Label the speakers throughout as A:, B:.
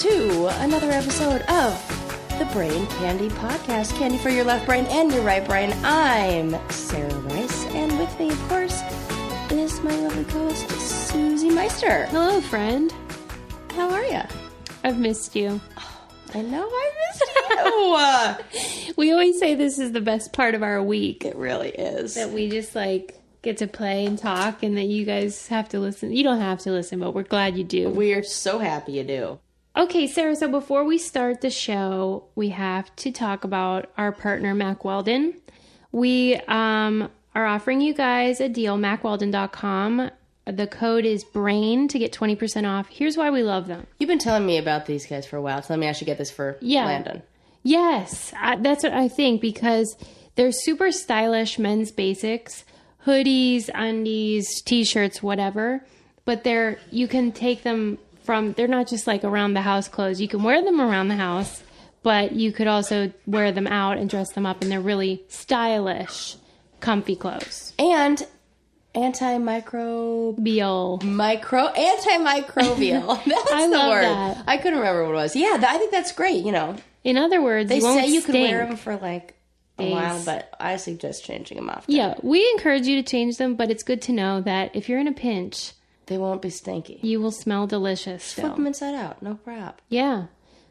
A: to another episode of the Brain Candy Podcast. Candy for your left brain and your right brain. I'm Sarah Rice, and with me, of course, is my lovely co-host Susie Meister.
B: Hello, friend.
A: How are you?
B: I've missed you.
A: Oh, I know I missed you.
B: We always say this is the best part of our week
A: it really is.
B: that we just like get to play and talk, and that you guys have to listen. You don't have to listen, but we're glad you do.
A: We are so happy you do.
B: Okay, Sarah. So before we start the show, we have to talk about our partner Mack Weldon. We um, are offering you guys a deal. MackWeldon.com. The code is BRAIN to get twenty percent off. Here's why we love them.
A: You've been telling me about these guys for a while, so let me actually get this for
B: Yeah.
A: Landon.
B: Yes, I, that's what I think because they're super stylish men's basics, hoodies, undies, t-shirts, whatever. But they're you can take them from they're not just like around the house clothes. You can wear them around the house, but you could also wear them out and dress them up and they're really stylish, comfy clothes.
A: And antimicrobial micro antimicrobial. That's
B: I
A: the
B: love
A: word.
B: that.
A: I couldn't remember what it was. Yeah, I think that's great. You know,
B: In other words,
A: they
B: you
A: say you can
B: stink.
A: wear them for like a while, but I suggest changing them often.
B: Yeah, we encourage you to change them, but it's good to know that if you're in a pinch,
A: They won't be stinky.
B: you will smell delicious still.
A: Flip them inside out. No crap.
B: Yeah.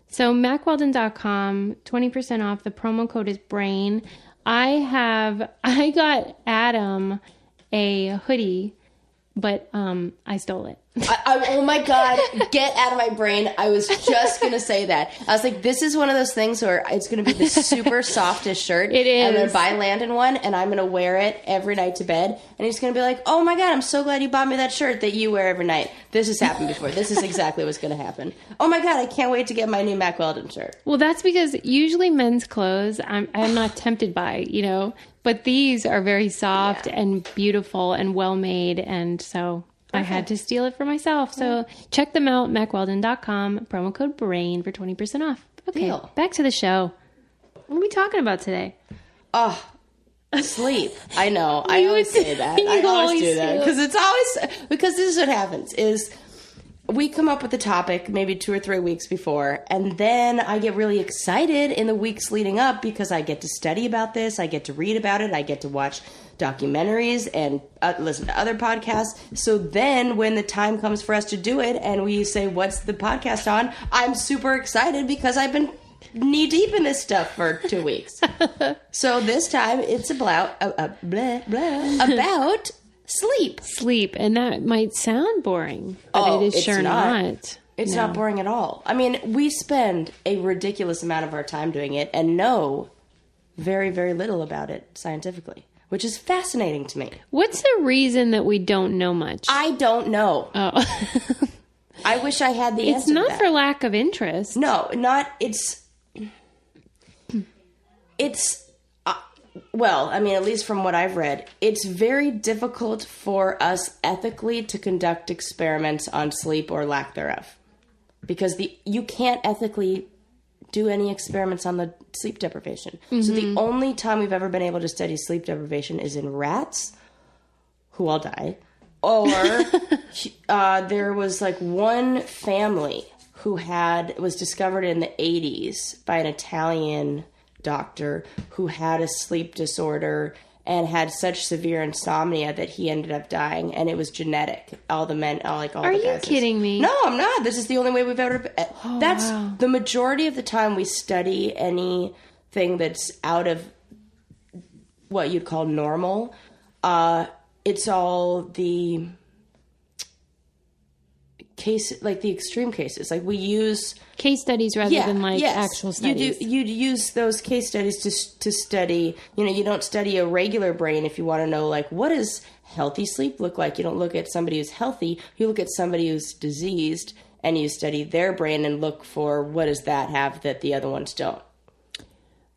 B: So mackweldon.com, 20% off. The promo code is BRAIN. I have, I got Adam a hoodie, but um, I stole it.
A: I, I, oh my god, get out of my brain. I was just gonna say that. I was like, this is one of those things where it's gonna be the super softest shirt.
B: It
A: I'm gonna buy Landon one and I'm gonna wear it every night to bed. And he's gonna be like, oh my god, I'm so glad you bought me that shirt that you wear every night. This has happened before. This is exactly what's gonna happen. Oh my god, I can't wait to get my new Mack Weldon shirt.
B: Well, that's because usually men's clothes I'm, I'm not tempted by, you know, but these are very soft and beautiful and well made. And so I had to steal it for myself. So check them out, mackweldon.com, promo code BRAIN for 20% off. Okay,
A: Deal.
B: back to the show. What are we talking about today?
A: Oh, sleep. I know. I always say that. I always
B: always
A: do that because it's always because this is what happens is we come up with the topic maybe two or three weeks before, and then I get really excited in the weeks leading up because I get to study about this, I get to read about it, I get to watch documentaries and uh, listen to other podcasts. So then, when the time comes for us to do it, and we say, "What's the podcast on?" I'm super excited because I've been knee deep in this stuff for two weeks. So this time it's about uh, uh, blah, blah, about sleep.
B: sleep, and that might sound boring, but
A: Oh,
B: it is sure
A: not.
B: not.
A: It's
B: No.
A: not boring at all. I mean, we spend a ridiculous amount of our time doing it and know very, very little about it scientifically, which is fascinating to me.
B: What's the reason that we don't know much?
A: I don't know.
B: oh,
A: I wish I had the
B: it's not for lack of interest.
A: No, not it's it's well, I mean at least from what I've read, it's very difficult for us ethically to conduct experiments on sleep or lack thereof. Because the you can't ethically do any experiments on the sleep deprivation. So the only time we've ever been able to study sleep deprivation is in rats who all die or uh, there was like one family who had was discovered in the 80s by an Italian doctor who had a sleep disorder and had such severe insomnia that he ended up dying and it was genetic. All the men all like all
B: Are
A: the
B: you
A: guys.
B: kidding me?
A: no i'm not. This is the only way we've ever that's
B: wow.
A: the majority of the time we study anything that's out of what you'd call normal. Uh it's all the case like the extreme cases like we use
B: Case studies rather than like
A: yes.
B: actual studies.
A: You do, you'd use those case studies to to study. You know, you don't study a regular brain if you want to know like what does healthy sleep look like. You don't look at somebody who's healthy. You look at somebody who's diseased, and you study their brain and look for what does that have that the other ones don't.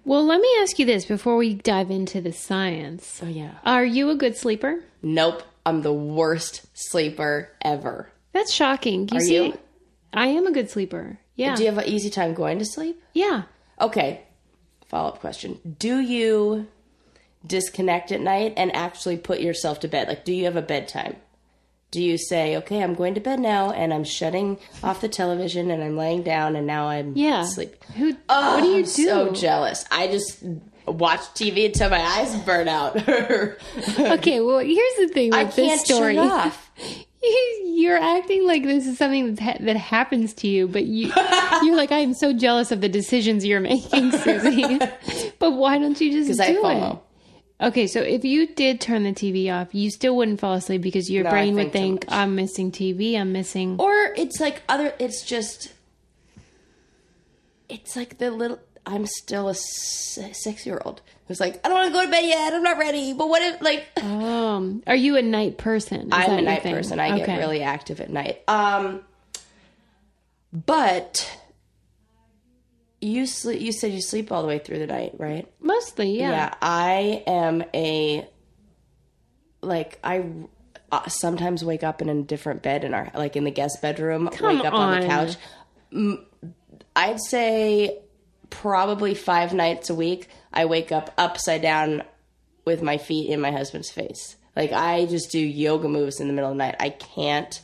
B: well, let me ask you this before we dive into the science.
A: Oh yeah.
B: Are you a good sleeper?
A: Nope. I'm the worst sleeper ever.
B: That's shocking. You
A: Are
B: see,
A: you?
B: I am a good sleeper. Yeah.
A: Do you have an easy time going to sleep?
B: yeah.
A: Okay. Follow up question. Do you disconnect at night and actually put yourself to bed? Like, do you have a bedtime? Do you say, okay, I'm going to bed now and I'm shutting off the television and I'm laying down and now I'm
B: Yeah.
A: asleep?
B: Who?
A: Oh,
B: what do you
A: I'm
B: do?
A: so jealous. I just watch TV until my eyes burn out.
B: okay, well, here's the thing with
A: I
B: this
A: can't
B: story.
A: shut off.
B: You're acting like this is something that ha- that happens to you, but you you're like I am so jealous of the decisions you're making, Susie. but why don't you just do
A: I
B: it? Okay, so if you did turn the TV off, you still wouldn't fall asleep because your
A: No,
B: brain would
A: think too
B: think, "I'm missing TV. I'm missing."
A: Or it's like other. It's just. It's like the little. I'm still a six year old who's like, I don't want to go to bed yet. I'm not ready. But what if like?
B: Um, are you a night person? Is
A: I'm a night
B: thing?
A: person. I get really active at night. Um, but you sleep. You said you sleep all the way through the night, right?
B: mostly, yeah.
A: Yeah, I am a like I uh, sometimes wake up in a different bed in our like in the guest bedroom.
B: Come
A: wake up on. the couch. I'd say probably five nights a week. I wake up upside down with my feet in my husband's face. Like I just do yoga moves in the middle of the night. I can't.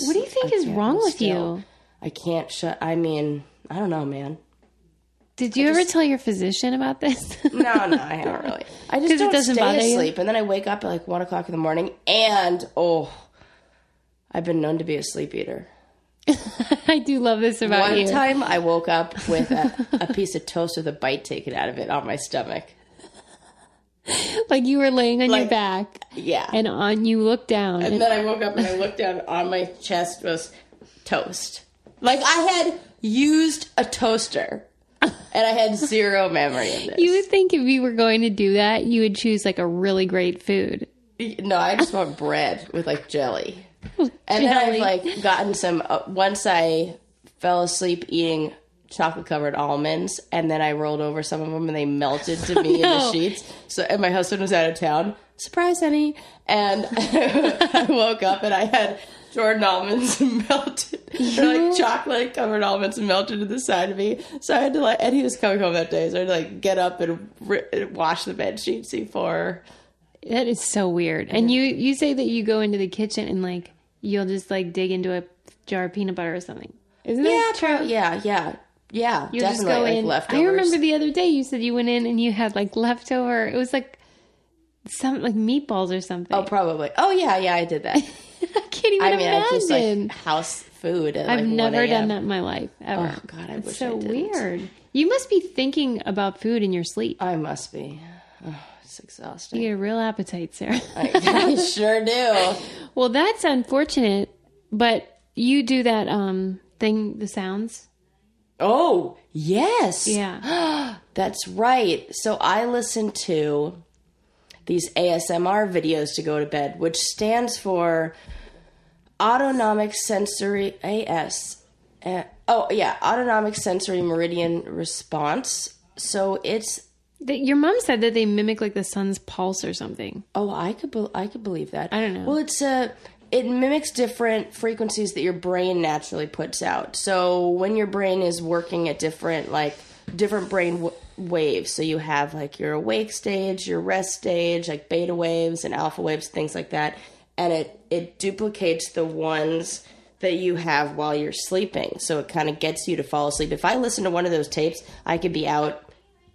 B: What do you think is wrong with
A: still.
B: you?
A: I can't shut. I mean, I don't know, man.
B: Did you ever tell your physician about this?
A: No, no, I haven't really. I just
B: it
A: don't
B: doesn't
A: stay
B: bother you?
A: asleep, and then I wake up at like one o'clock in the morning, and oh, I've been known to be a sleep eater.
B: I do love this about
A: One
B: you.
A: One time, I woke up with a, a piece of toast with a bite taken out of it on my stomach.
B: Like you were laying on your back,
A: Yeah,
B: and on you look down.
A: and
B: and-
A: then I woke up and I looked down on my chest was toast. Like I had used a toaster, and I had zero memory of this.
B: you would think if you were going to do that, you would choose like a really great food.
A: No, I just want bread with like jelly. And then I've like gotten some. Uh, once I fell asleep eating chocolate covered almonds, and then I rolled over some of them, and they melted to me in the sheets. So, and my husband was out of town. Surprise, honey! And I woke up and I had Jordan almonds melted, They're like chocolate covered almonds melted to the side of me. So I had to like, and he was coming home that day, so I had to like get up and ri- wash the bed sheets before.
B: That is so weird. And you you say that you go into the kitchen and like you'll just like dig into a jar of peanut butter or something. Isn't
A: Yeah,
B: that true?
A: pro- yeah, yeah, yeah. Definitely
B: just go
A: like
B: in.
A: leftovers.
B: I remember the other day you said you went in and you had like leftover. It was like some like meatballs or something.
A: Oh, probably. Oh, yeah, yeah. I did that.
B: I can't even
A: I mean, I just
B: imagine.
A: like house food. At,
B: I've
A: like, 1
B: never done that in my life ever.
A: Oh God, I
B: it's
A: wish
B: so
A: I
B: weird. You must be thinking about food in your sleep.
A: I must be. Oh, it's exhausting.
B: You get a real appetite, Sarah.
A: I, I sure do.
B: well, that's unfortunate, but you do that um thing, the sounds.
A: Oh, yes.
B: Yeah.
A: That's right. So I listen to these ASMR videos to go to bed, which stands for Autonomic Sensory AS. Uh, oh, yeah, Autonomic Sensory Meridian Response. So it's
B: That- Your mom said that they mimic like the sun's pulse or something.
A: Oh, I could be- I could believe that.
B: I don't know.
A: Well, it's a it mimics different frequencies that your brain naturally puts out. So when your brain is working at different like different brain w- waves, so you have like your awake stage, your rest stage, like beta waves and alpha waves, things like that, and it it duplicates the ones that you have while you're sleeping. So it kind of gets you to fall asleep. If I listen to one of those tapes, I could be out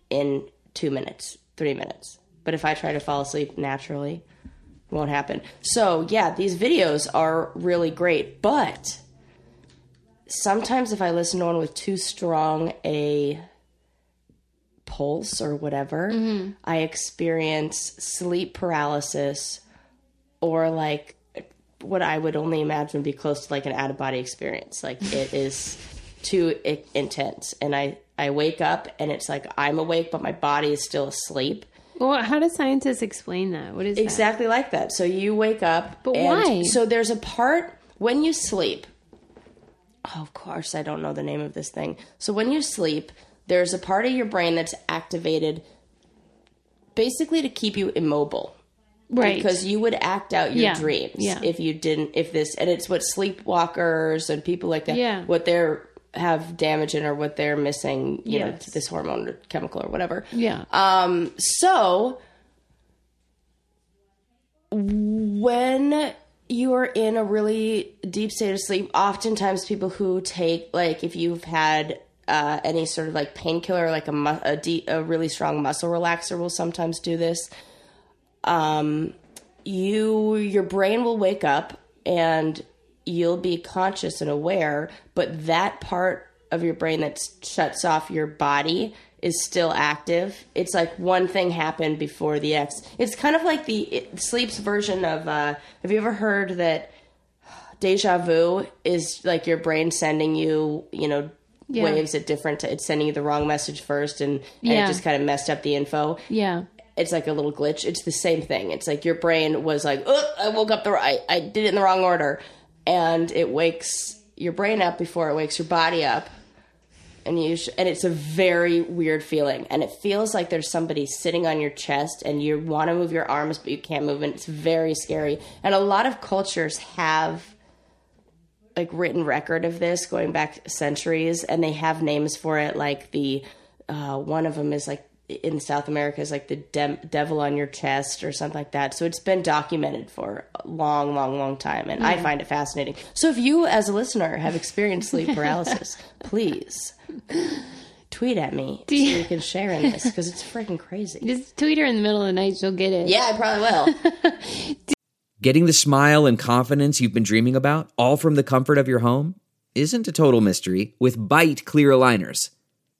A: in two minutes, three minutes. But if I try to fall asleep naturally, it won't happen. So, yeah, these videos are really great. But sometimes if I listen to one with too strong a pulse or whatever, mm-hmm. I experience sleep paralysis or like what I would only imagine would be close to like an out of body experience. Like it is too intense. And I, I wake up and it's like I'm awake, but my body is still asleep.
B: Well, how do scientists explain that? What is that?
A: Exactly like that. So you wake up.
B: But
A: and
B: why?
A: So there's a part when you sleep. Oh, of course, I don't know the name of this thing. So when you sleep, there's a part of your brain that's activated basically to keep you immobile.
B: Right.
A: Because you would act out your
B: Yeah,
A: dreams
B: yeah.
A: if you didn't, if this, and it's what sleepwalkers and people like that,
B: Yeah.
A: what they're have damage in or what they're missing, you know,
B: Yes.
A: to this hormone or chemical or whatever.
B: yeah.
A: Um, so when you are in a really deep state of sleep, oftentimes people who take like if you've had uh, any sort of like painkiller, like a, mu- a, a really strong muscle relaxer, will sometimes do this. Um, you your brain will wake up and you'll be conscious and aware, but that part of your brain that shuts off your body is still active. It's like one thing happened before the X. It's kind of like the it, sleep's version of. Uh, have you ever heard that deja vu is like your brain sending you, you know,
B: Yeah.
A: waves at different. It's sending you the wrong message first, and, and
B: Yeah.
A: it just kind of messed up the info
B: Yeah.
A: it's like a little glitch. It's the same thing. It's like your brain was like, oh, I woke up the right, I did it in the wrong order, and it wakes your brain up before it wakes your body up, and you sh- and it's a very weird feeling, and it feels like there's somebody sitting on your chest, and you want to move your arms but you can't move, and it's very scary. And a lot of cultures have like written record of this going back centuries and they have names for it like the uh, one of them is like in south america is like the dem- devil on your chest or something like that. So it's been documented for a long long long time and i mm-hmm. find it fascinating. So if you as a listener have experienced sleep paralysis please tweet at me so
B: you-
A: we can share in this because it's freaking crazy.
B: Just tweet her in the middle of the night, she'll get it.
A: yeah i probably will.
C: Getting the smile and confidence you've been dreaming about, all from the comfort of your home, isn't a total mystery with Byte clear aligners.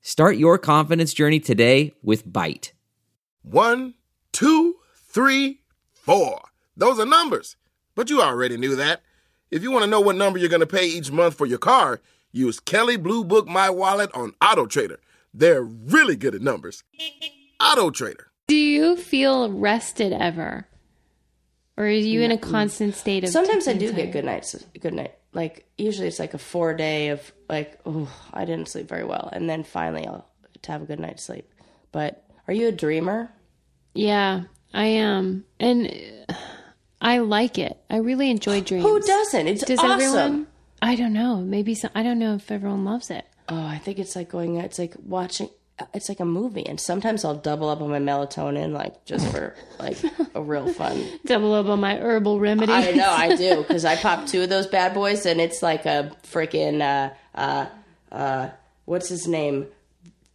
C: Start your confidence journey today with Byte.
D: One, two, three, four. Those are numbers. But you already knew that. If you want to know what number you're going to pay each month for your car, use Kelley Blue Book My Wallet on Auto Trader. They're really good at numbers. Auto Trader.
B: Do you feel rested ever? Or are you in a constant state of
A: Sometimes I do get good nights. Good night. Like usually it's like a four day of like, oh, I didn't sleep very well, and then finally I'll to have a good night's sleep. But are you a dreamer?
B: Yeah, I am. And I like it. I really enjoy dreams.
A: Who doesn't? It's
B: Does
A: awesome.
B: everyone? I don't know. Maybe some, I don't know if everyone loves it.
A: Oh, I think it's like going. It's like watching. It's like a movie, and sometimes I'll double up on my melatonin, like just for like a real fun.
B: Double up on my herbal remedy.
A: I know I do because I pop two of those bad boys, and it's like a freaking uh, uh, uh, what's his name?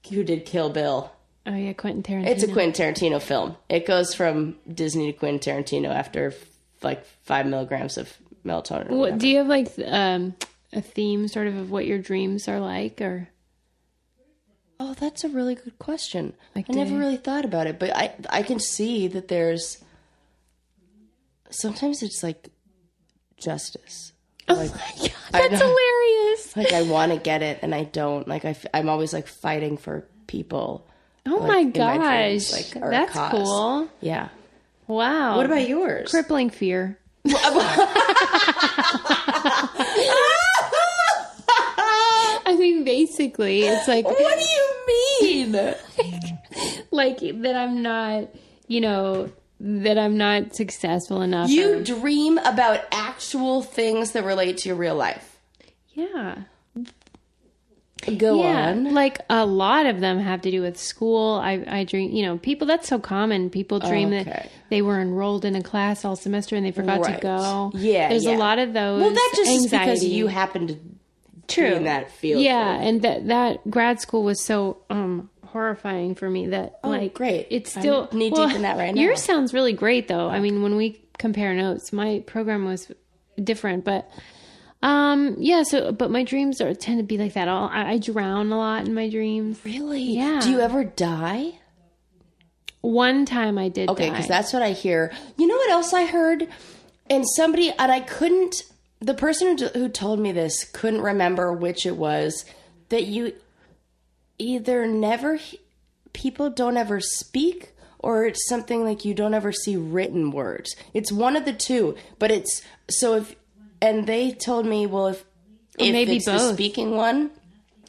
A: Who did Kill Bill?
B: Oh yeah, Quentin Tarantino.
A: It's a Quentin Tarantino film. It goes from Disney to Quentin Tarantino after f- like five milligrams of melatonin.
B: What, do you have like um, a theme, sort of, of what your dreams are like, or
A: Oh, that's a really good question.
B: Like
A: I never really thought about it, but I I can see that there's sometimes it's like justice. Oh like, I
B: that's hilarious?
A: like I want to get it and I don't. Like I am always like fighting for people.
B: Oh
A: like,
B: my gosh,
A: dreams, like,
B: that's cool.
A: Yeah.
B: Wow.
A: What about yours?
B: crippling fear? I mean, basically, it's like
A: what do you mean?
B: like that I'm not, you know, that I'm not successful enough.
A: You
B: or-
A: dream about actual things that relate to your real life.
B: yeah,
A: Go
B: yeah.
A: on.
B: Like a lot of them have to do with school. I, I dream, you know, people. That's so common. People dream
A: Okay.
B: that they were enrolled in a class all semester and they forgot
A: Right.
B: to go.
A: Yeah,
B: there's
A: yeah.
B: a lot of those.
A: Well, that just is because you happen to
B: True.
A: in that field.
B: Yeah, and that that grad school was so um horrifying for me that like
A: Oh, great.
B: It's still
A: knee deep in that right now.
B: Yours sounds really great though. I mean, when we compare notes, my program was different, but um yeah. So, but my dreams are tend to be like that. All I, I drown a lot in my dreams.
A: Really?
B: Yeah.
A: Do you ever die?
B: One time I did.
A: Okay, because that's what I hear. You know what else I heard? And somebody, and I couldn't, the person who, who told me this couldn't remember which it was, that you either never, people don't ever speak, or it's something like you don't ever see written words. It's one of the two, but it's, so if, and they told me, well, if if
B: maybe
A: it's the speaking one,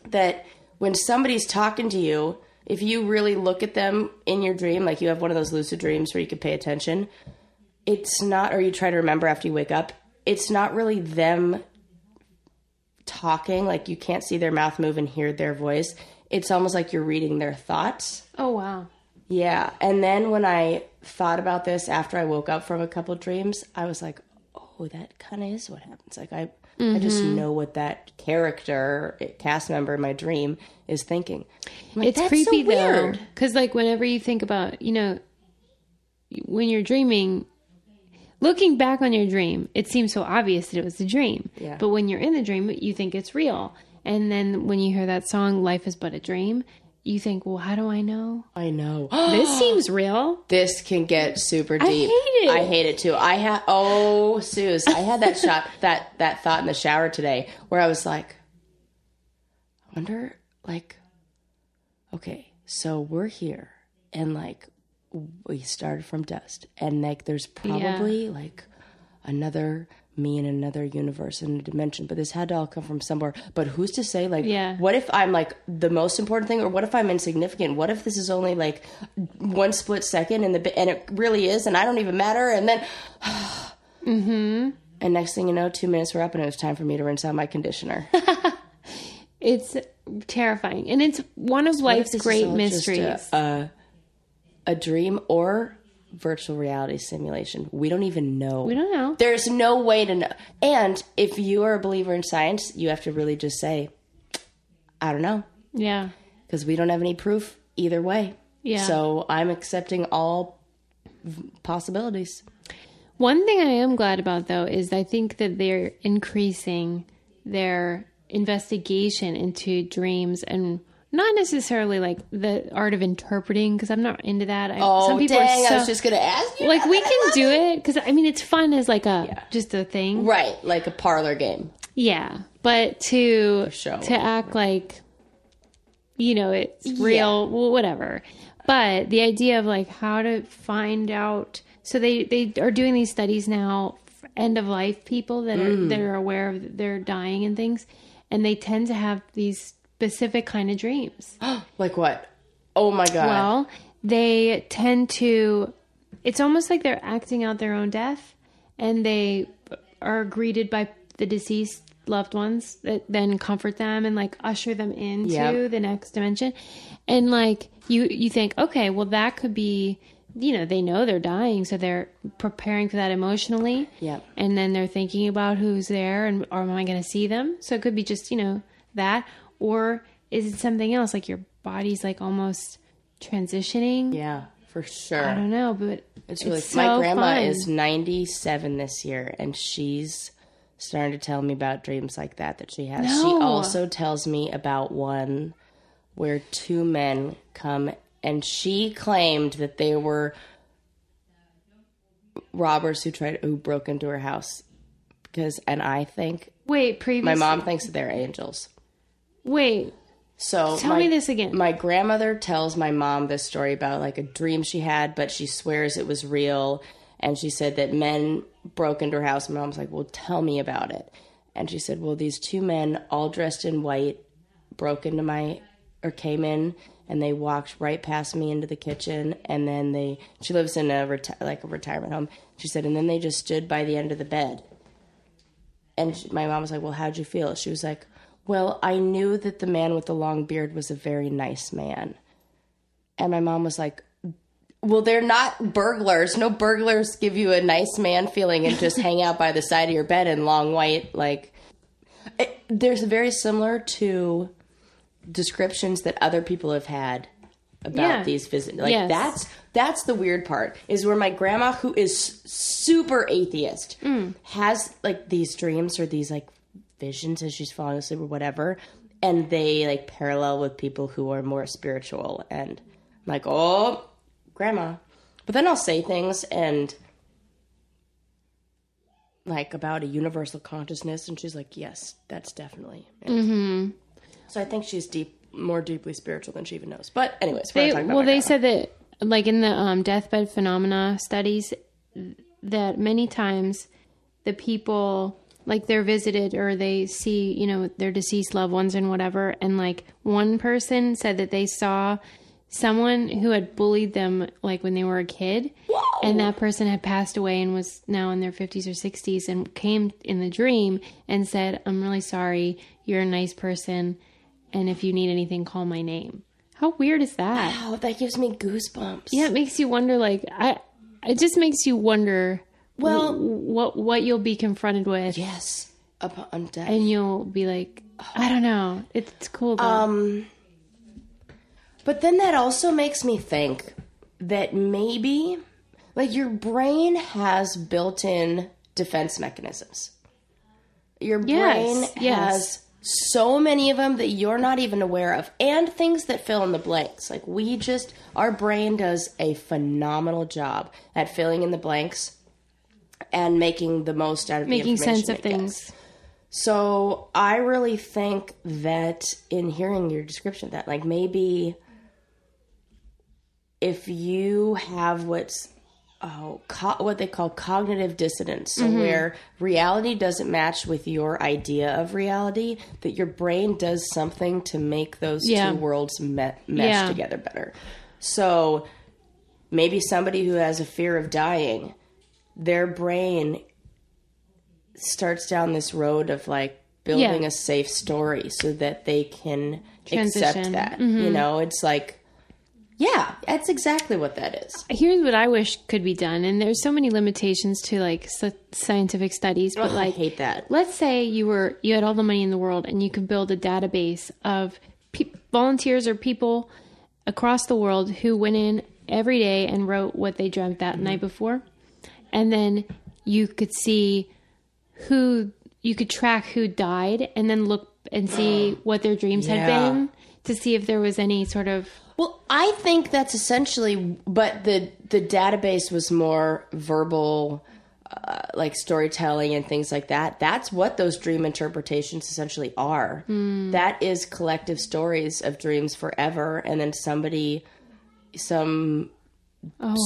A: that when somebody's talking to you, if you really look at them in your dream, like you have one of those lucid dreams where you can pay attention, it's not, or you try to remember after you wake up, it's not really them talking. Like you can't see their mouth move and hear their voice. It's almost like you're reading their thoughts.
B: Oh wow.
A: Yeah. And then when I thought about this after I woke up from a couple dreams, I was like, oh, that kind of is what happens. Like, I, I just
B: Mm-hmm.
A: know what that character, cast member in my dream is thinking. Like,
B: it's creepy
A: so
B: though because like whenever you think about you know when you're dreaming looking back on your dream it seems so obvious that it was a dream
A: Yeah.
B: but when you're in the dream you think it's real and then when you hear that song life is but a dream you think well how do i know
A: I know.
B: this seems real
A: this can get super deep.
B: I hate it.
A: I hate it too. I had oh, Suze, I had that shot that that thought in the shower today where I was like, I wonder, like, okay, so we're here and like we started from dust. And like there's probably like another me in another universe and a dimension. But this had to all come from somewhere. But who's to say like
B: Yeah.
A: what if i'm like the most important thing? Or what if i'm insignificant? What if this is only like one split second and the and it really is and i don't even matter? And then
B: Mm-hmm.
A: and next thing you know two minutes were up and it was time for me to rinse out my conditioner.
B: It's terrifying. And it's one of life's great mysteries
A: a, a, a dream or virtual reality simulation we don't even know
B: we don't know
A: There's no way to know. And if you are a believer in science, you have to really just say, I don't know,
B: yeah
A: because we don't have any proof either way.
B: Yeah.
A: So I'm accepting all possibilities.
B: One thing I am glad about though is I think that they're increasing their investigation into dreams and not necessarily like the art of interpreting because I'm not into that. I,
A: Oh,
B: some people
A: dang,
B: are so,
A: I was just going to ask you.
B: like we can do
A: it.
B: because I mean it's fun as like a just a thing.
A: Right, like a parlor game.
B: Yeah, but to
A: show.
B: to act like you know it's real, well, whatever. But the idea of like how to find out. So they they are doing these studies now, end of life people that are
A: Mm.
B: that are aware of they're dying and things, and they tend to have these specific kind of dreams.
A: Like what? Oh my God.
B: Well, they tend to. It's almost like they're acting out their own death, and they are greeted by the deceased loved ones that then comfort them and like usher them into
A: Yep.
B: the next dimension. And like you, you think, okay, well that could be. You know, they know they're dying, so they're preparing for that emotionally.
A: Yep.
B: And then they're thinking about who's there and or am I going to see them? So it could be just, you know, that or is it something else like your body's like almost transitioning?
A: yeah, for sure.
B: I don't know, but
A: It's really
B: so
A: my grandma
B: fun.
A: is 97 this year and she's starting to tell me about dreams like that that she has. She also tells me about one where two men come and she claimed that they were robbers who tried who broke into her house because and I think
B: Wait, previous
A: my mom thinks that they're angels.
B: Wait,
A: So
B: Tell
A: my-
B: me this again.
A: My grandmother tells my mom this story about like a dream she had, but she swears it was real. And she said that men broke into her house. My mom's like, "Well, tell me about it." And she said, "Well, these two men, all dressed in white, broke into my or came in, and they walked right past me into the kitchen. And then they she lives in a reti- like a retirement home. She said, and then they just stood by the end of the bed." And she, my mom was like, "Well, how'd you feel?" She was like, "Well, I knew that the man with the long beard was a very nice man." And my mom was like, "Well, they're not burglars. No burglars give you a nice man feeling and just hang out by the side of your bed in long white like." It, there's very similar to descriptions that other people have had about
B: Yeah.
A: these visits. Like
B: Yes.
A: that's that's the weird part is where my grandma, who is super atheist, mm. has like these dreams or these like visions as she's falling asleep or whatever, and they like parallel with people who are more spiritual. And I'm like, oh, grandma. But then I'll say things and like about a universal consciousness, and she's like, yes, that's definitely.
B: Mm-hmm.
A: So I think she's deep, more deeply spiritual than she even knows. But anyways,
B: They,
A: talking about
B: well, they
A: grandma.
B: said that, like in the um, deathbed phenomena studies, that many times the people like they're visited or they see, you know, their deceased loved ones and whatever. And like one person said that they saw someone who had bullied them like when they were a kid. And that person had passed away and was now in their 50s or 60s and came in the dream and said, I'm really sorry. You're a nice person. And if you need anything, call my name. How weird is that?
A: Oh, that gives me goosebumps.
B: Yeah, it makes you wonder. Like, I, it just makes you wonder.
A: Well-
B: what what you'll be confronted with,
A: Yes. Upon death.
B: and you'll be like, I don't know. It's cool though.
A: Um, but then that also makes me think that maybe, like, your brain has built in defense mechanisms. Your brain
B: yes.
A: has so many of them that you're not even aware of, and things that fill in the blanks. Like, we just, our brain does a phenomenal job at filling in the blanks and making the most out of the
B: Making sense of things.
A: So I really think that in hearing your description of that, like maybe if you have what's oh co- what they call cognitive dissonance,
B: Mm-hmm.
A: where reality doesn't match with your idea of reality, that your brain does something to make those
B: Yeah.
A: two worlds me- mesh
B: Yeah.
A: together better. So maybe somebody who has a fear of dying, their brain starts down this road of like building
B: Yeah.
A: a safe story so that they can accept
B: Transition.
A: that. You mm-hmm. know, it's like, yeah, that's exactly what that is.
B: Here's what I wish could be done, and there's so many limitations to like scientific studies, but
A: Ugh, I
B: like
A: hate that.
B: let's say you were you had all the money in the world and you could build a database of pe- volunteers or people across the world who went in every day and wrote what they dreamt that mm-hmm. night before and then you could see who you could track who died and then look and see what their dreams had been to see if there was any sort of
A: Well, I think that's essentially, but the the database was more verbal, uh, like storytelling and things like that. That's what those dream interpretations essentially are. That is collective stories of dreams forever, and then somebody, some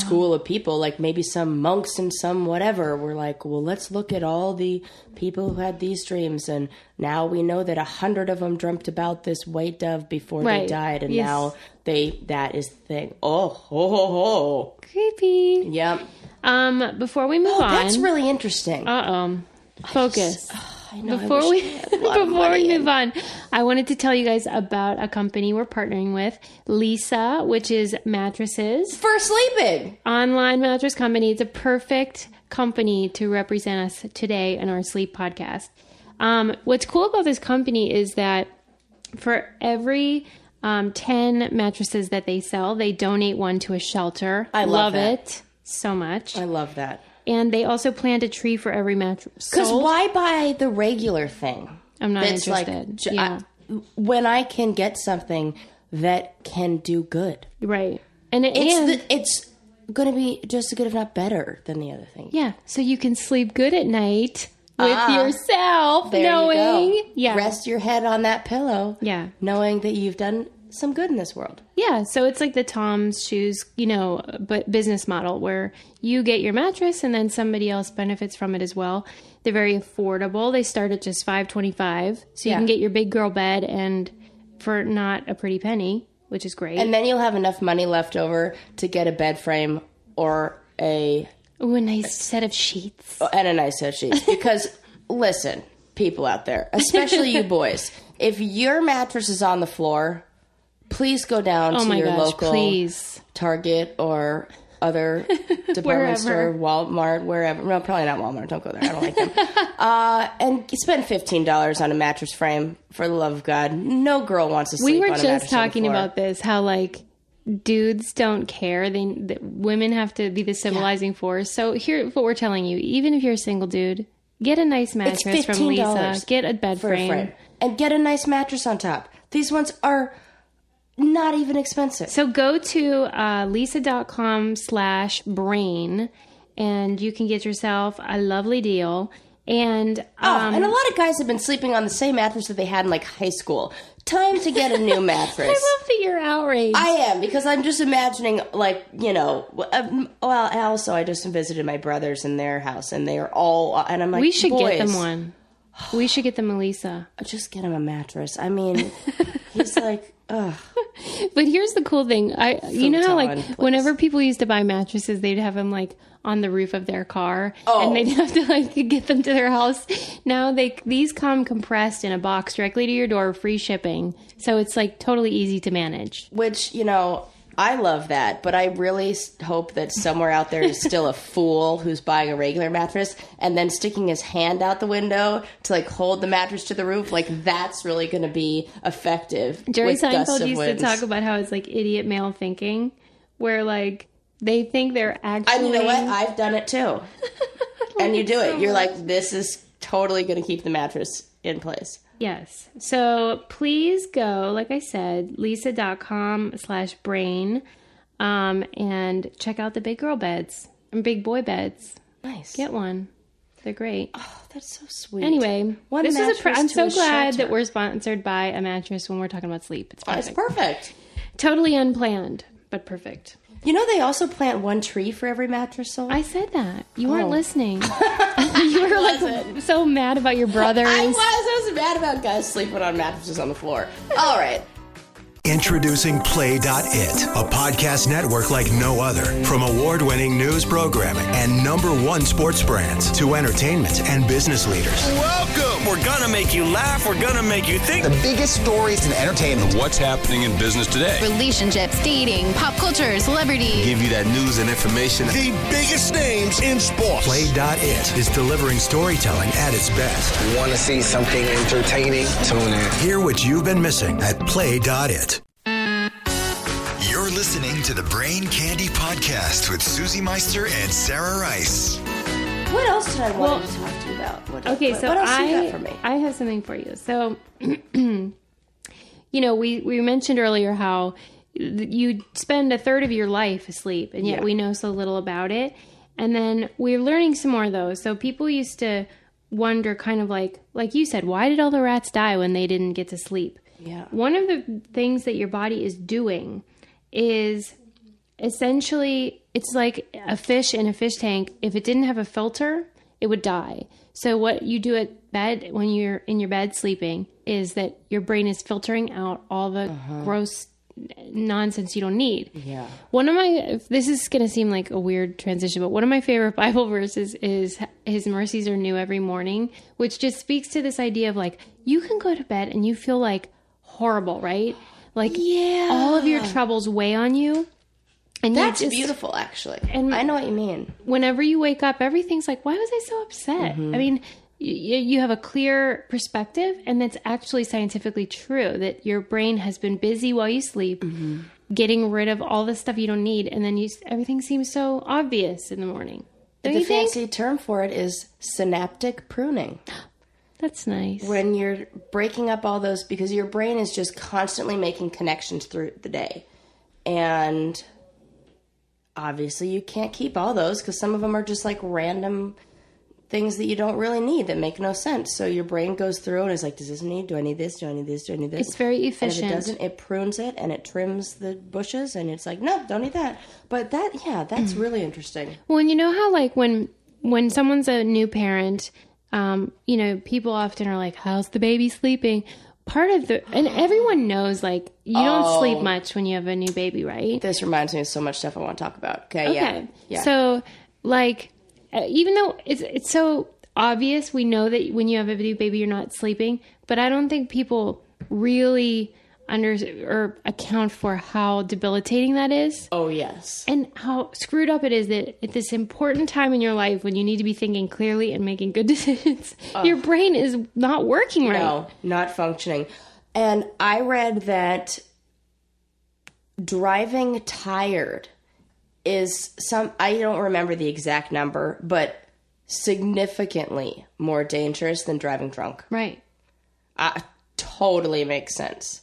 A: school of people, like maybe some monks and some whatever, were like, well, let's look at all the people who had these dreams, and now we know that a hundred of them dreamt about this white dove before they died, and
B: Yes.
A: now they that is the thing. Oh, ho, ho, ho.
B: creepy
A: Yep.
B: um before we move on
A: That's really interesting.
B: Uh-oh. Focus.
A: Know,
B: Before we
A: I had a lot of
B: before we move on, I wanted to tell you guys about a company we're partnering with, Leesa, which is mattresses,
A: for sleeping.
B: online mattress company. It's a perfect company to represent us today in our sleep podcast. Um, what's cool about this company is that for every um, 10 mattresses that they sell, they donate one to a shelter.
A: I love that.
B: it so much.
A: I love that.
B: And they also plant a tree for every mattress.
A: Because
B: sold.
A: why buy the regular thing?
B: I'm not
A: That's like,
B: interested.
A: j-
B: yeah.
A: I- when I can get something that can do good.
B: Right. And it,
A: It's
B: and,
A: the, it's going to be just as good, if not better, than the other thing.
B: yeah, so you can sleep good at night with
A: Ah,
B: yourself,
A: There
B: knowing,
A: you go.
B: yeah,
A: Rest your head on that pillow.
B: yeah,
A: Knowing that you've done some good in this world.
B: yeah. So it's like the Tom's shoes, you know, but business model where you get your mattress and then somebody else benefits from it as well. They're very affordable. They start at just five twenty five, so you
A: Yeah.
B: can get your big girl bed and for not a pretty penny, which is great.
A: And then you'll have enough money left over to get a bed frame or a
B: Ooh, a nice set of sheets.
A: Oh, and a nice set of sheets. Because listen, people out there, especially you boys, if your mattress is on the floor, please go down
B: Oh
A: to your
B: gosh,
A: local
B: please.
A: Target or other department store, Walmart, wherever. No, probably not Walmart. Don't go there. I don't like them. uh, and spend fifteen dollars on a mattress frame for the love of God. No girl wants to sleep.
B: we were
A: on a
B: just
A: mattress on the
B: talking about this how like dudes don't care they women have to be the civilizing force so here what we're telling you even if you're a single dude get a nice mattress from
A: $15
B: Leesa get a bed frame.
A: a frame and get a nice mattress on top. These ones are not even expensive.
B: so go to uh, leesa.com slash brain and you can get yourself a lovely deal and
A: Oh,
B: um,
A: and a lot of guys have been sleeping on the same mattress that they had in like high school. Time to get a new mattress.
B: i love that you're outraged
A: I am because I'm just imagining, like you know, um, well, also I just visited my brothers in their house, and they are all, and I'm like,
B: we should get them one We should get them Elisa.
A: Just get him a mattress. I mean, he's like, ugh.
B: But here's the cool thing. I you know how like
A: Futon, please.
B: whenever people used to buy mattresses, they'd have them like on the roof of their car,
A: Oh.
B: and they'd oh. have to like get them to their house. Now they these come compressed in a box directly to your door, free shipping. So it's like totally easy to manage.
A: Which, you know, I love that, but I really hope that somewhere out there is still a fool who's buying a regular mattress and then sticking his hand out the window to like hold the mattress to the roof. Like that's really going to be effective.
B: Jerry Seinfeld used
A: winds.
B: to talk about how it's like idiot male thinking, where like they think they're actually.
A: And you know what? I've done it too. and you do it. You're like, this is totally going to keep the mattress in place.
B: Yes. So please go, like I said, leesa.com slash brain um, and check out the big girl beds and big boy beds.
A: Nice.
B: Get one. They're great.
A: Oh, that's so sweet.
B: Anyway,
A: One
B: this is a pr-
A: mattress
B: I'm so glad that we're sponsored by a mattress when we're talking about sleep. It's
A: It's
B: perfect.
A: perfect.
B: totally unplanned, but perfect.
A: You know, they also plant one tree for every mattress sold.
B: I said that. You weren't
A: Oh.
B: listening. you were like so mad about your brother.
A: I was. I was mad about guys sleeping on mattresses on the floor. All right.
E: Introducing Play.it, a podcast network like no other. From award winning news programming and number one sports brands to entertainment and business leaders.
F: Welcome. We're gonna make you laugh. We're gonna make you think.
G: The biggest stories in entertainment.
F: What's happening in business today?
H: relationships, dating, pop culture, celebrity.
F: Give you that news and information.
G: The biggest names in sports.
E: Play.it is delivering storytelling at its best.
G: Want to see something entertaining? Tune in.
E: Hear what you've been missing at Play.it.
I: You're listening to the Brain Candy Podcast with Susie Meister and Sarah Rice.
A: What else did I want
B: Well,
A: to talk to you about? What,
B: Okay,
A: what,
B: so
A: what else
B: I
A: you got for me?
B: I have something for you. So, you know, we we mentioned earlier how you spend a third of your life asleep, and yet
A: Yeah.
B: we know so little about it. And then we're learning some more though. So people used to wonder, kind of like like you said, why did all the rats die when they didn't get to sleep?
A: Yeah.
B: One of the things that your body is doing is essentially it's like a fish in a fish tank. If it didn't have a filter, it would die. So what you do at bed when you're in your bed sleeping is that your brain is filtering out all the uh-huh. gross nonsense you don't need.
A: Yeah.
B: One of my this is going to seem like a weird transition, but one of my favorite Bible verses is his mercies are new every morning, which just speaks to this idea of like you can go to bed and you feel like horrible, right? Like
A: Yeah.
B: all of your troubles weigh on you. And
A: That's
B: just-
A: beautiful, actually.
B: And-
A: I know what you mean.
B: whenever you wake up, everything's like, why was I so upset?
A: Mm-hmm.
B: I mean, y- you have a clear perspective, and that's actually scientifically true that your brain has been busy while you sleep,
A: Mm-hmm.
B: getting rid of all the stuff you don't need, and then you everything seems so obvious in the morning. Don't
A: the
B: you
A: fancy term for it is synaptic pruning.
B: That's nice.
A: When you're breaking up all those, because your brain is just constantly making connections through the day. And obviously, you can't keep all those because some of them are just like random things that you don't really need that make no sense. So your brain goes through and is like, does this need? Do I need this? Do I need this? Do I need this?
B: It's very
A: And if it doesn't, it prunes it and it trims the bushes, and it's like, no, don't need that. But that, yeah, that's really interesting.
B: Well, and you know how like when when someone's a new parent, um, you know, people often are like, "How's the baby sleeping?" Part of the and everyone knows like you don't
A: Oh.
B: sleep much when you have a new baby, right?
A: This reminds me of so much stuff I want to talk about. Okay, yeah,
B: Okay.
A: yeah.
B: So, like, uh, even though it's it's so obvious, we know that when you have a new baby, you're not sleeping. But I don't think people really under or account for how debilitating that is
A: oh yes,
B: and how screwed up it is that at this important time in your life when you need to be thinking clearly and making good decisions, your brain is not working right.
A: no, not functioning. And I read that driving tired is some. I don't remember the exact number, but significantly more dangerous than driving drunk.
B: Right.
A: Uh, totally makes sense.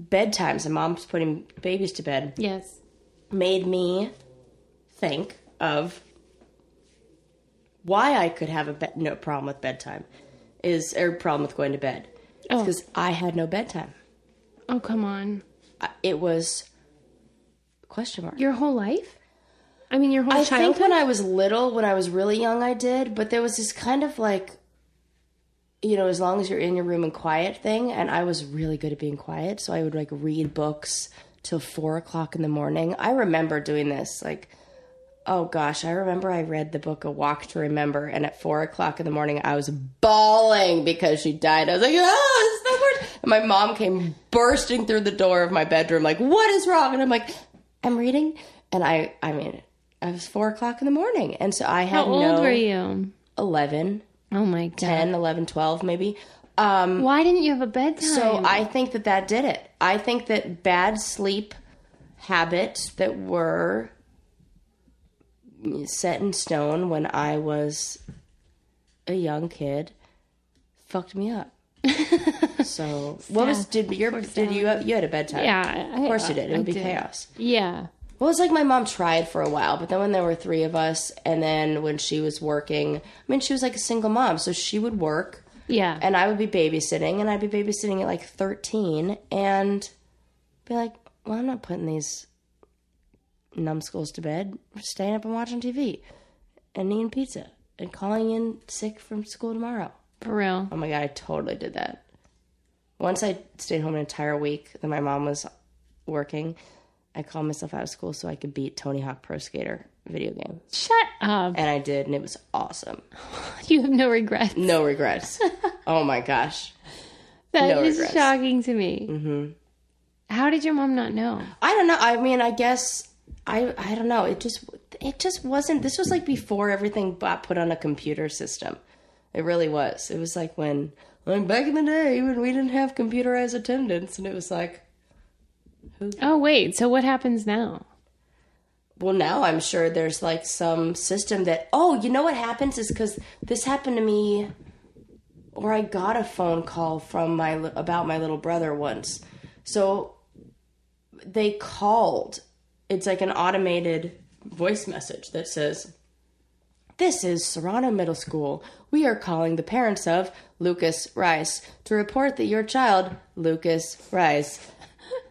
A: bedtimes and moms putting babies to bed
B: Yes.
A: made me think of why I could have a be- no problem with bedtime is or problem with going to bed.
B: Oh.
A: Because I had no bedtime.
B: Oh, come on.
A: I- It was question mark.
B: Your whole life? I mean, your whole
A: I
B: childhood?
A: think when I was little, when I was really young, I did, but there was this kind of like, you know, as long as you're in your room and quiet thing, and I was really good at being quiet, so I would like read books till four o'clock in the morning. I remember doing this, like, oh gosh, I remember I read the book A Walk to Remember, and at four o'clock in the morning, I was bawling because she died. I was like, oh, it's the worst. And my mom came bursting through the door of my bedroom, like, what is wrong? And I'm like, I'm reading, and I, I mean, I was four o'clock in the morning, and so I had
B: How old
A: no
B: were you?
A: 11,
B: Oh my god.
A: 10, 11, 12 maybe. Um,
B: Why didn't you have a bedtime?
A: so I think that that did it. I think that bad sleep habits that were set in stone when I was a young kid fucked me up. so what was did your did you you had a bedtime?
B: Yeah, I-
A: of course you did. It
B: I
A: would be
B: did.
A: chaos.
B: Yeah.
A: Well, it's like my mom tried for a while, but then when there were three of us, and then when she was working, I mean, she was like a single mom, so she would work,
B: Yeah.
A: and I would be babysitting, and I'd be babysitting at like 13, and be like, well, I'm not putting these numbskulls to bed, We're staying up and watching TV, and eating pizza, and calling in sick from school tomorrow.
B: For real.
A: Oh my god, I totally did that. Once I stayed home an entire week that my mom was working, I called myself out of school so I could beat Tony Hawk Pro Skater video game.
B: Shut up.
A: And I did, and it was awesome.
B: You have no regrets.
A: No regrets. oh my gosh.
B: That
A: no
B: is
A: regrets.
B: shocking to me. Mm-hmm. How did your mom not know?
A: I don't know. I mean, I guess I I don't know. It just it just wasn't. This was like before everything got put on a computer system. It really was. It was like when like back in the day when we didn't have computerized attendance, and it was like
B: Oh wait, so what happens now?
A: Well, now I'm sure there's like some system that, oh, you know what happens is because this happened to me, or I got a phone call from my about my little brother once. So they called. It's like an automated voice message that says, "This is Serrano Middle School. We are calling the parents of Lucas Rice to report that your child, Lucas Rice."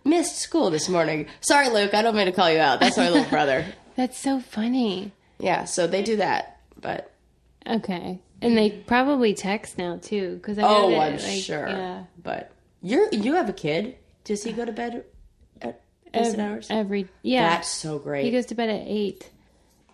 A: Missed school this morning. Sorry, Luke. I don't mean to call you out. That's my little brother.
B: That's so funny.
A: Yeah, so they do that, but
B: Okay. And they probably text now too, because
A: oh,
B: that,
A: I'm
B: like,
A: sure.
B: Yeah.
A: But you're you have a kid. Does he go to bed at
B: Every,
A: hours?
B: every yeah.
A: That's so great.
B: He goes to bed at eight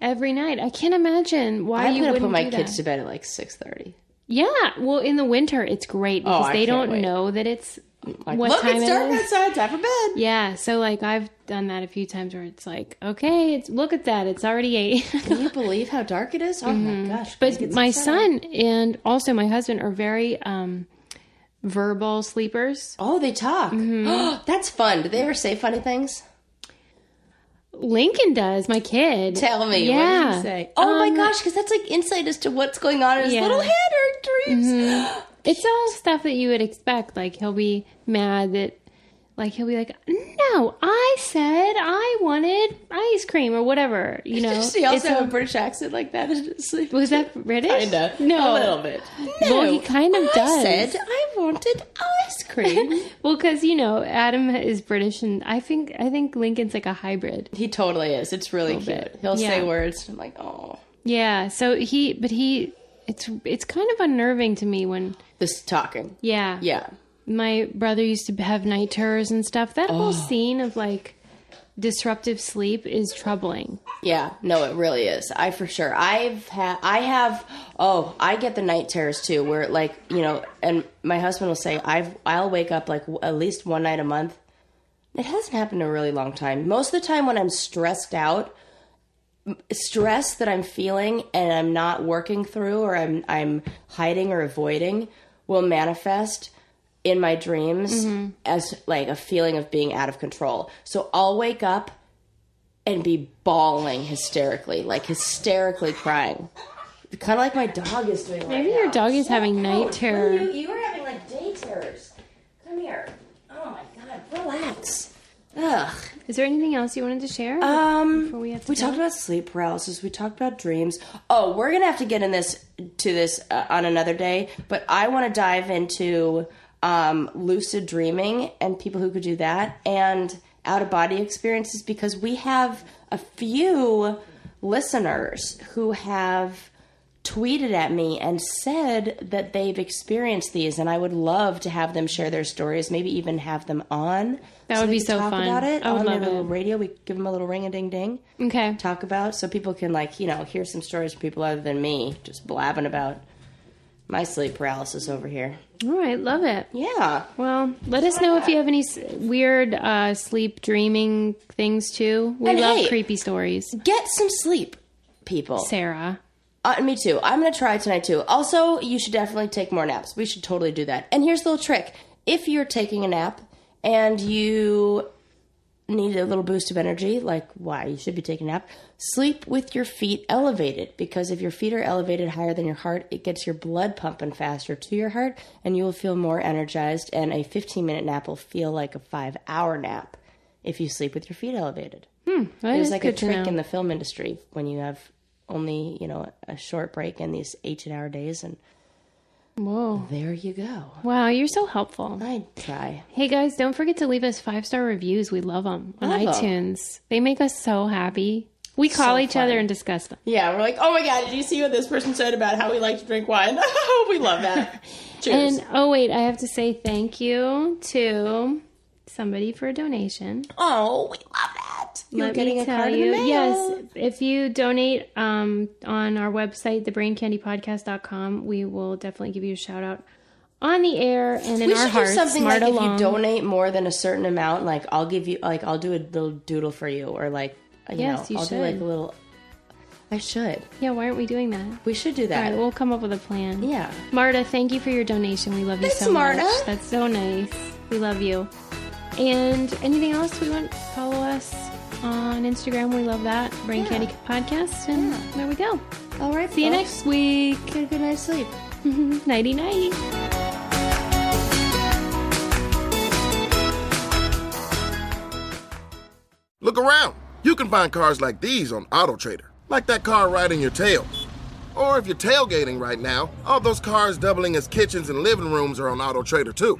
B: every night. I can't imagine why
A: I'm
B: you
A: gonna put my kids to bed at like six thirty.
B: Yeah, well, in the winter it's great
A: Oh,
B: because
A: I
B: they don't
A: wait.
B: know that it's
A: Like,
B: what
A: look,
B: time
A: it's
B: it
A: dark
B: is.
A: outside. Time for bed.
B: Yeah, so like I've done that a few times where it's like, okay, it's look at that, it's already eight.
A: Can you believe how dark it is? Oh my gosh!
B: Mm-hmm. but my son and also my husband are very um verbal sleepers.
A: Oh, they talk.
B: Mm-hmm.
A: That's fun. Do they ever say funny things?
B: Lincoln does, my kid.
A: Tell me.
B: Yeah.
A: What did he say? Oh my
B: Um,
A: gosh, because that's like insight as to what's going on in his
B: Yeah.
A: little head or dreams.
B: It's all stuff that you would expect. Like he'll be mad that, like he'll be like, "No, I said I wanted ice cream or whatever." You know.
A: Does he also
B: It's
A: have
B: a-
A: British accent like that? in his sleep?
B: was that British?
A: Kinda.
B: No,
A: A little bit.
B: Well, he kind of
A: I
B: does.
A: said I wanted ice cream.
B: Well, because you know Adam is British, and I think I think Lincoln's like a hybrid.
A: he totally is. It's really cute.
B: bit.
A: He'll say
B: Yeah.
A: words. I'm like, oh,
B: Yeah. So he, but he, it's it's kind of unnerving to me when
A: this talking.
B: yeah
A: Yeah.
B: my brother used to have night terrors and stuff. That whole
A: Oh.
B: scene of like disruptive sleep is troubling.
A: Yeah, no, it really is. I for sure. I've had, I have. Oh, I get the night terrors too, where like you know, and my husband will say, I've, I'll wake up like w- at least one night a month. It hasn't happened in a really long time. Most of the time, when I'm stressed out, stress that I'm feeling and I'm not working through, or I'm, I'm hiding or avoiding, will manifest in my dreams
B: Mhm.
A: as like a feeling of being out of control. So I'll wake up and be bawling hysterically, like hysterically crying. Kind of like my dog is doing right
B: Maybe
A: now.
B: your dog is having night
A: Oh,
B: terror.
A: You, you were having like day terrors. Come here. Oh my god, relax. Ugh.
B: Is there anything else you wanted to share?
A: Um,
B: before we have to
A: we talked about sleep paralysis. We talked about dreams. Oh, we're gonna have to get in this to this uh, on another day. But I want to dive into um, lucid dreaming and people who could do that and out of body experiences because we have a few listeners who have tweeted at me and said that they've experienced these and I would love to have them share their stories, maybe even have them on.
B: That would be so
A: talk
B: fun.
A: about it
B: I would
A: on
B: love
A: their little
B: it.
A: radio. We give them a little ring a ding ding.
B: Okay.
A: Talk about so people can like, you know, hear some stories from people other than me just blabbing about my sleep paralysis over here.
B: All right, love it.
A: Yeah.
B: Well, let us know if you have any s- weird uh, sleep dreaming things too. We
A: And
B: love
A: hey,
B: creepy stories.
A: Get some sleep, people.
B: Sarah.
A: Uh, me too. I'm going to try tonight too. Also, you should definitely take more naps. We should totally do that. And here's the little trick if you're taking a nap and you need a little boost of energy, like why you should be taking a nap, sleep with your feet elevated. Because if your feet are elevated higher than your heart, it gets your blood pumping faster to your heart and you will feel more energized. And a 15 minute nap will feel like a five hour nap if you sleep with your feet elevated.
B: Hmm,
A: There's like a trick in the film industry when you have only, you know, a short break in these 18 hour days and
B: Whoa.
A: there you go.
B: Wow, you're so helpful.
A: I try.
B: Hey guys, don't forget to leave us five star reviews. We love them on
A: Love
B: iTunes. They make us so happy. We call
A: So
B: each
A: fun.
B: other and discuss them.
A: Yeah, we're like, oh my god, did you see what this person said about how we like to drink wine? we love that. Cheers.
B: And oh wait, I have to say thank you to somebody for a donation.
A: oh, we love that. You're
B: Let
A: getting
B: me
A: a
B: tell
A: card in the
B: you,
A: mail.
B: yes, if you donate um, on our website, thebraincandypodcast.com, we will definitely give you a shout out on the air and in
A: we
B: our
A: should
B: hearts.
A: do something like if you donate more than a certain amount, like I'll give you, like I'll do a little doodle for you, or like, you
B: Yes,
A: know,
B: you
A: I'll do like
B: should.
A: a little. I should.
B: Yeah, why aren't we doing that?
A: We should do that.
B: right, we'll come up with a plan.
A: Yeah.
B: Marta, thank you for your donation. We love you
A: Thanks,
B: so
A: Marta.
B: much. That's so nice. We love you. And anything else we want? Follow us on Instagram. We love that. Brain
A: Yeah.
B: Candy Podcast. And there we go.
A: All right.
B: See you next week.
A: Get a good night's sleep.
B: Nighty night.
D: Look around. You can find cars like these on AutoTrader, like that car right in your tail. Or if you're tailgating right now, all those cars doubling as kitchens and living rooms are on AutoTrader too.